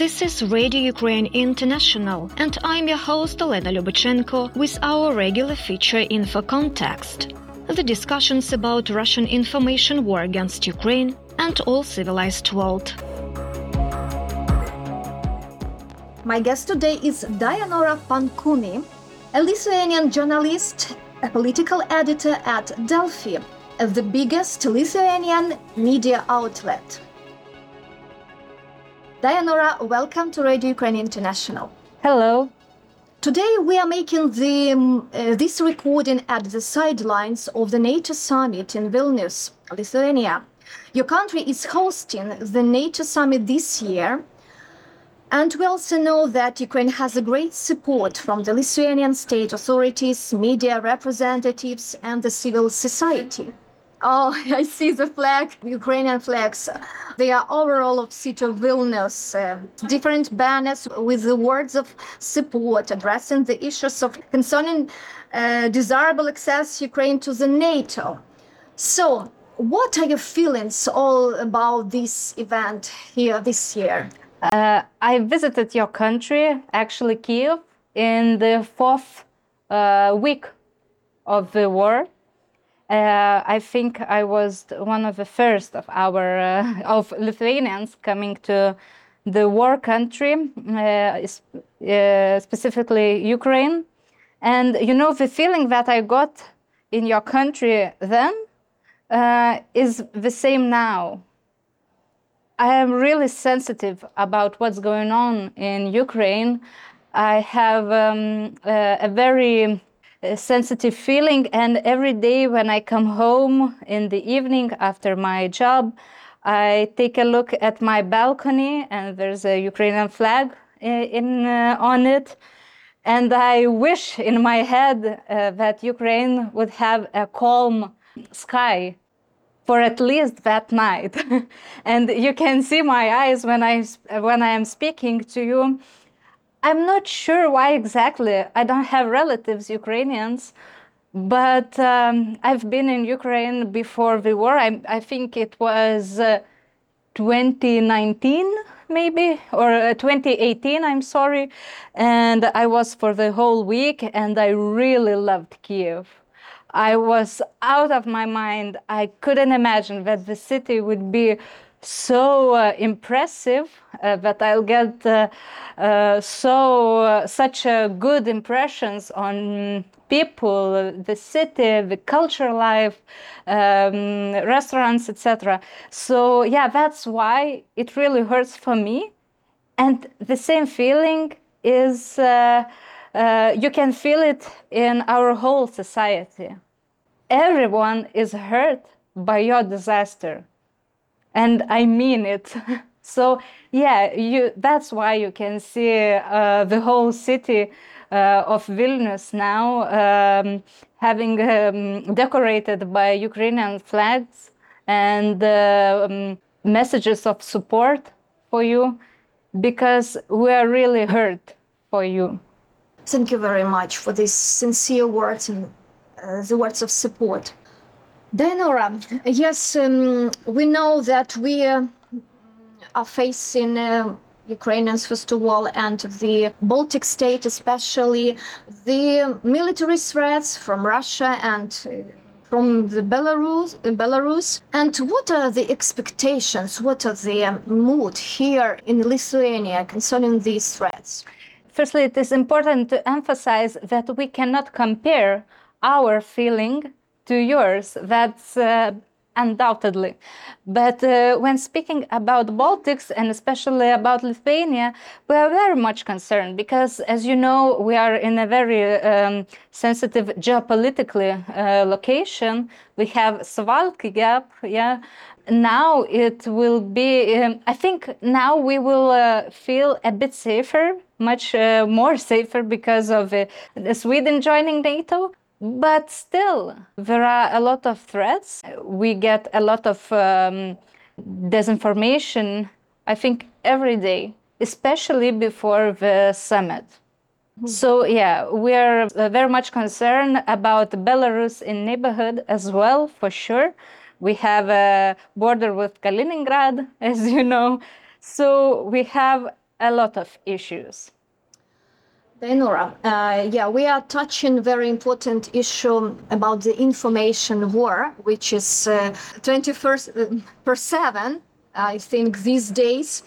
This is Radio Ukraine International, and I'm your host Elena Lubachenko with our regular feature Info Context. The discussions about Russian information war against Ukraine and all civilized world. My guest today is Dainora Pankūnė, a Lithuanian journalist, a political editor at Delfi, the biggest Lithuanian media outlet. Dainora, welcome to Radio Ukraine International. Hello. Today we are making the, uh, this recording at the sidelines of the NATO summit in Vilnius, Lithuania. Your country is hosting the NATO summit this year, and we also know that Ukraine has a great support from the Lithuanian state authorities, media representatives, and the civil society. Oh, I see the flag, Ukrainian flags. They are overall of city of Vilnius. Uh, different banners with the words of support addressing the issues of concerning uh, desirable access Ukraine to the NATO. So, what are your feelings all about this event here this year? Uh, I visited your country, actually Kiev, in the fourth uh, week of the war. Uh, I think I was one of the first of our uh, of Lithuanians coming to the war country, uh, uh, specifically Ukraine. And you know the feeling that I got in your country then uh, is the same now. I am really sensitive about what's going on in Ukraine. I have um, a very sensitive feeling. And every day when I come home in the evening after my job, I take a look at my balcony and there's a Ukrainian flag in, uh, on it. And I wish in my head uh, that Ukraine would have a calm sky for at least that night. and you can see my eyes when I, when I am speaking to you I'm not sure why exactly. I don't have relatives Ukrainians, but um, I've been in Ukraine before the war. I, I think it was uh, 2019, maybe, or uh, 2018, I'm sorry. And I was for the whole week, and I really loved Kiev. I was out of my mind. I couldn't imagine that the city would be so uh, impressive uh, that I'll get uh, uh so uh, such good impressions on people, the city, the culture life, um, restaurants, etc. So yeah, that's why it really hurts for me, and the same feeling is uh, you can feel it in our whole society. Everyone is hurt by your disaster and I mean it. so yeah, you. That's why you can see uh, the whole city uh, of Vilnius now um, having um, decorated by Ukrainian flags and uh, um, messages of support for you, because we are really hurt for you. Thank you very much for these sincere words and uh, the words of support. Dainora, yes, um, we know that we uh, are facing uh, Ukrainians, first of all, and the Baltic state, especially the military threats from Russia and uh, from the Belarus, Belarus. And what are the expectations? What are the um, mood here in Lithuania concerning these threats? Firstly, it is important to emphasize that we cannot compare our feeling to yours. That's uh, undoubtedly. But uh, when speaking about Baltics and especially about Lithuania, we are very much concerned because, as you know, we are in a very um, sensitive geopolitically uh, location. We have Suwalki Gap, yeah. Now it will be, um, I think now we will uh, feel a bit safer, much uh, more safer because of uh, Sweden joining NATO. But still, there are a lot of threats. We get a lot of um, disinformation, I think, every day, especially before the summit. Mm-hmm. So yeah, we are uh, very much concerned about Belarus in neighborhood as well, for sure. We have a border with Kaliningrad, as you know. So we have a lot of issues. Dainora, uh, yeah, we are touching very important issue about the information war, which is uh, 24 per 7, I think, these days.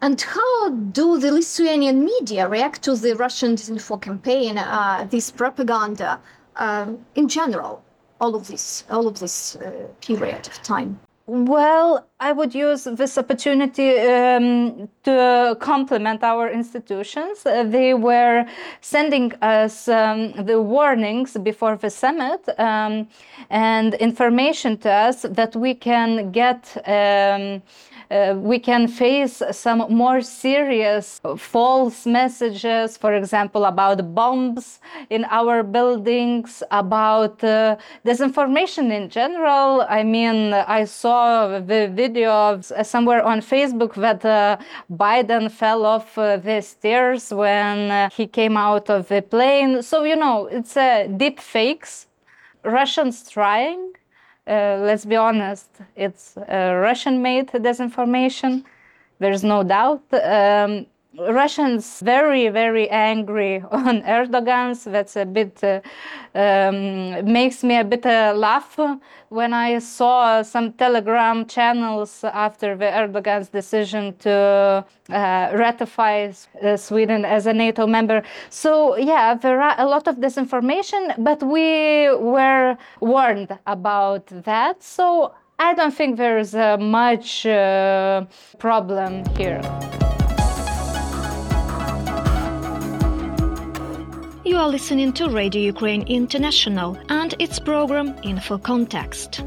And how do the Lithuanian media react to the Russian disinfo campaign, uh, this propaganda uh, in general, all of this, all of this uh, period of time? Well, I would use this opportunity um, to compliment our institutions. Uh, they were sending us um, the warnings before the summit um, and information to us that we can get um, uh, we can face some more serious false messages, for example, about bombs in our buildings, about uh, disinformation in general. I mean, I saw the video of, uh, somewhere on Facebook that uh, Biden fell off uh, the stairs when he came out of the plane. So, you know, it's deep fakes. Russians trying let's be honest, it's Russian made disinformation. There's no doubt. Um, Russians very very angry on Erdogan's. That's a bit uh, um, makes me a bit uh, laugh when I saw some Telegram channels after the Erdogan's decision to uh, ratify uh, Sweden as a NATO member. So yeah, there are a lot of disinformation, but we were warned about that. So I don't think there's uh, much uh, problem here. You are listening to Radio Ukraine International and its program Info Context.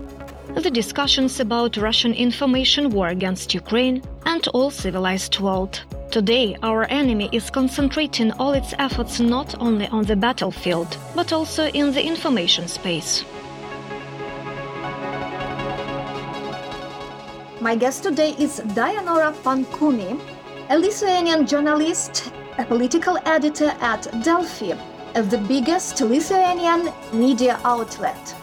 The discussions about Russian information war against Ukraine and all civilized world. Today, our enemy is concentrating all its efforts not only on the battlefield, but also in the information space. My guest today is Dainora Pankūnė, a Lithuanian journalist a political editor at Delfi, the biggest Lithuanian media outlet.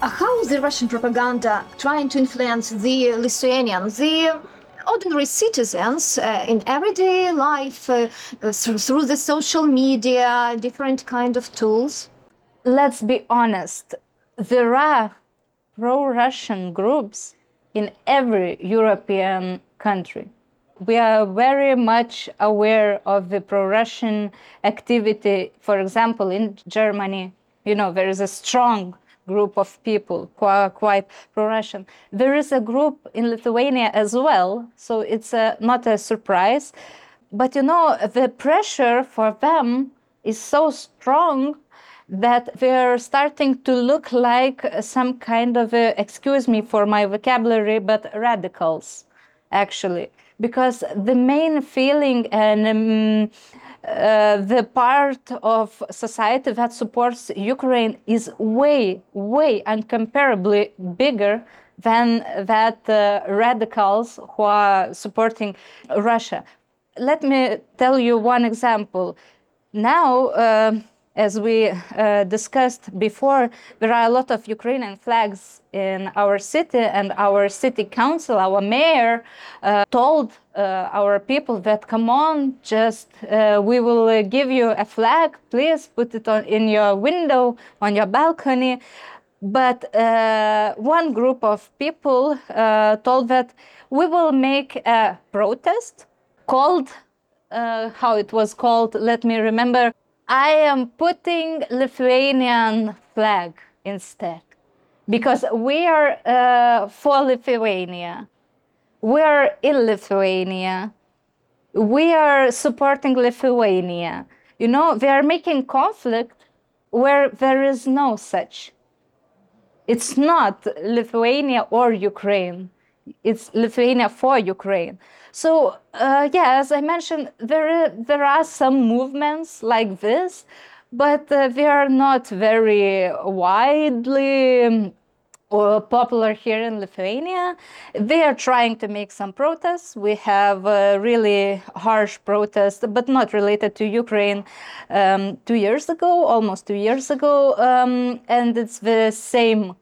How is the Russian propaganda trying to influence the Lithuanians, the ordinary citizens uh, in everyday life uh, through, through the social media, different kind of tools? Let's be honest, there are pro-Russian groups in every European country we are very much aware of the pro-Russian activity. For example, in Germany, you know, there is a strong group of people who are quite pro-Russian. There is a group in Lithuania as well, so it's a, not a surprise. But you know, the pressure for them is so strong that they're starting to look like some kind of, a, excuse me for my vocabulary, but radicals, actually because the main feeling and um, uh, the part of society that supports Ukraine is way, way incomparably bigger than that uh, radicals who are supporting Russia. Let me tell you one example. Now, uh, as we uh, discussed before, there are a lot of Ukrainian flags in our city, and our city council, our mayor, uh, told uh, our people that come on, just uh, we will uh, give you a flag, please put it on in your window, on your balcony. But uh, one group of people told that we will make a protest called, how it was called, let me remember, I am putting Lithuanian flag instead because we are uh, for Lithuania. We are in Lithuania. We are supporting Lithuania. You know, they are making conflict where there is no such. It's not Lithuania or Ukraine. It's Lithuania for Ukraine. So uh, yeah, as I mentioned, there there are some movements like this, but uh, they are not very widely um, popular here in Lithuania. They are trying to make some protests. We have a really harsh protest, but not related to Ukraine, um, two years ago, almost two years ago, um, and it's the same uh,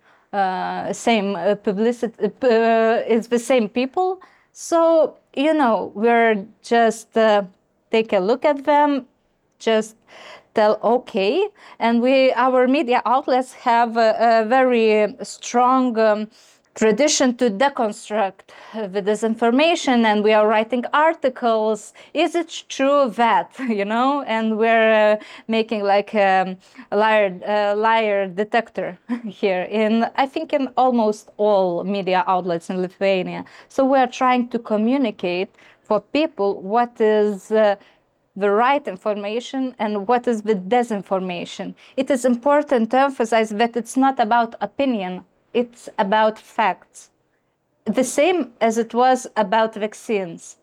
same uh, publicity. Uh, it's the same people So, you know, we're just uh, take a look at them, just tell okay. And we, our media outlets have a, a very strong um, tradition to deconstruct the disinformation and we are writing articles is it true that you know and we're uh, making like um, a liar, uh, liar detector here in i think in almost all media outlets in lithuania so we're trying to communicate for people what is uh, the right information and what is the disinformation. It is important to emphasize that it's not about opinion it's about facts. The same as it was about vaccines.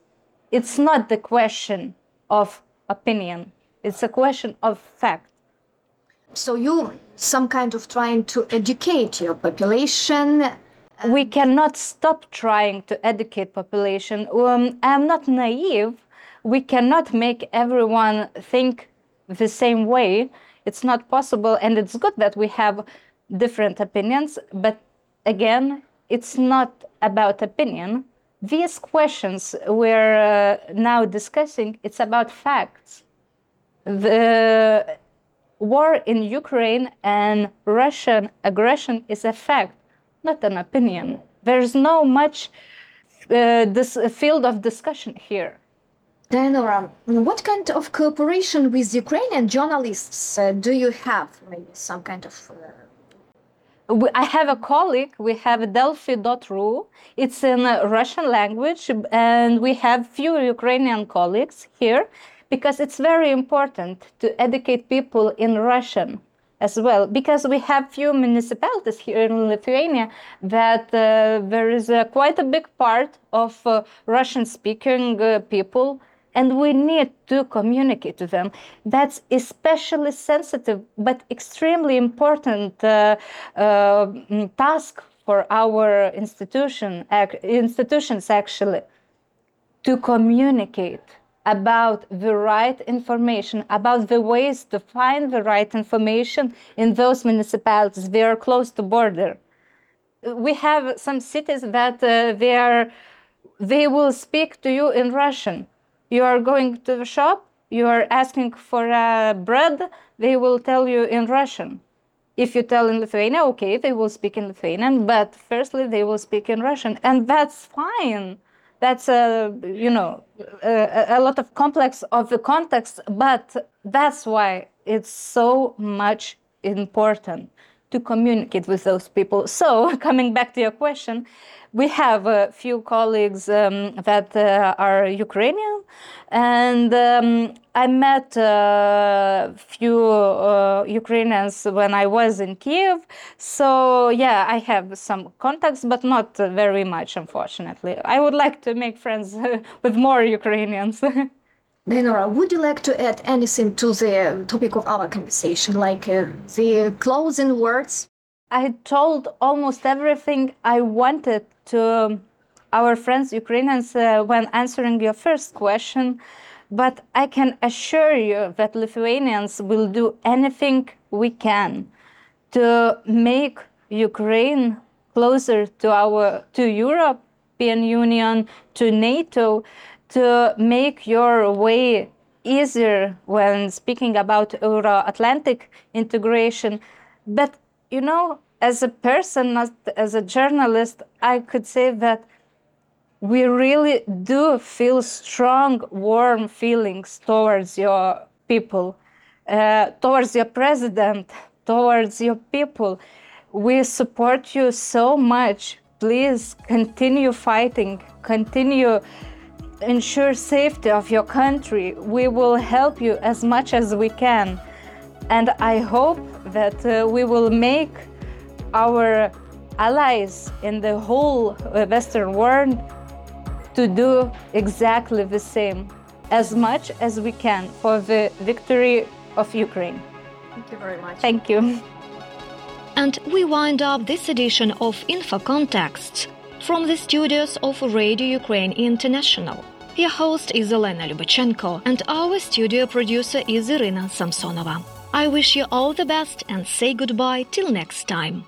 It's not the question of opinion, it's a question of fact. So you some kind of trying to educate your population. We cannot stop trying to educate population. Um, I'm not naive. We cannot make everyone think the same way. It's not possible, and it's good that we have different opinions, but again, it's not about opinion. These questions we're uh, now discussing, it's about facts. The war in Ukraine and Russian aggression is a fact, not an opinion. There's no much uh, this field of discussion here. Diana, what kind of cooperation with Ukrainian journalists uh, do you have? Maybe some kind of uh, I have a colleague, we have Delfi.ru. It's in Russian language, and we have few Ukrainian colleagues here because it's very important to educate people in Russian as well because we have few municipalities here in Lithuania that uh, there is a, quite a big part of uh, Russian speaking uh, people and we need to communicate to them. That's especially sensitive but extremely important uh, uh, task for our institution, institutions actually to communicate about the right information, about the ways to find the right information in those municipalities. They are close to border. We have some cities that uh, they are, they will speak to you in Russian you are going to the shop, you are asking for uh, bread, they will tell you in Russian. If you tell in Lithuania, okay, they will speak in Lithuanian, but firstly they will speak in Russian, and that's fine. That's a you know a, a lot of complex of the context, but that's why it's so much important to communicate with those people. So coming back to your question, we have a few colleagues um, that uh, are Ukrainian, and um, I met a uh, few uh, Ukrainians when I was in Kiev. So yeah, I have some contacts, but not very much, unfortunately. I would like to make friends with more Ukrainians. Lenora, would you like to add anything to the topic of our conversation, like uh, the closing words? I told almost everything I wanted to our friends Ukrainians uh, when answering your first question, but I can assure you that Lithuanians will do anything we can to make Ukraine closer to our to European Union, to NATO, to make your way easier when speaking about Euro-Atlantic integration. But you know, as a person, not as a journalist, I could say that we really do feel strong, warm feelings towards your people, uh, towards your president, towards your people. We support you so much. Please continue fighting, continue ensure safety of your country. We will help you as much as we can. And I hope that uh, we will make our allies in the whole uh, Western world to do exactly the same as much as we can for the victory of Ukraine. Thank you very much. Thank you. And we wind up this edition of Info Context from the studios of Radio Ukraine International. Your host is Elena Lubachenko, and our studio producer is Irina Samsonova. I wish you all the best and say goodbye till next time.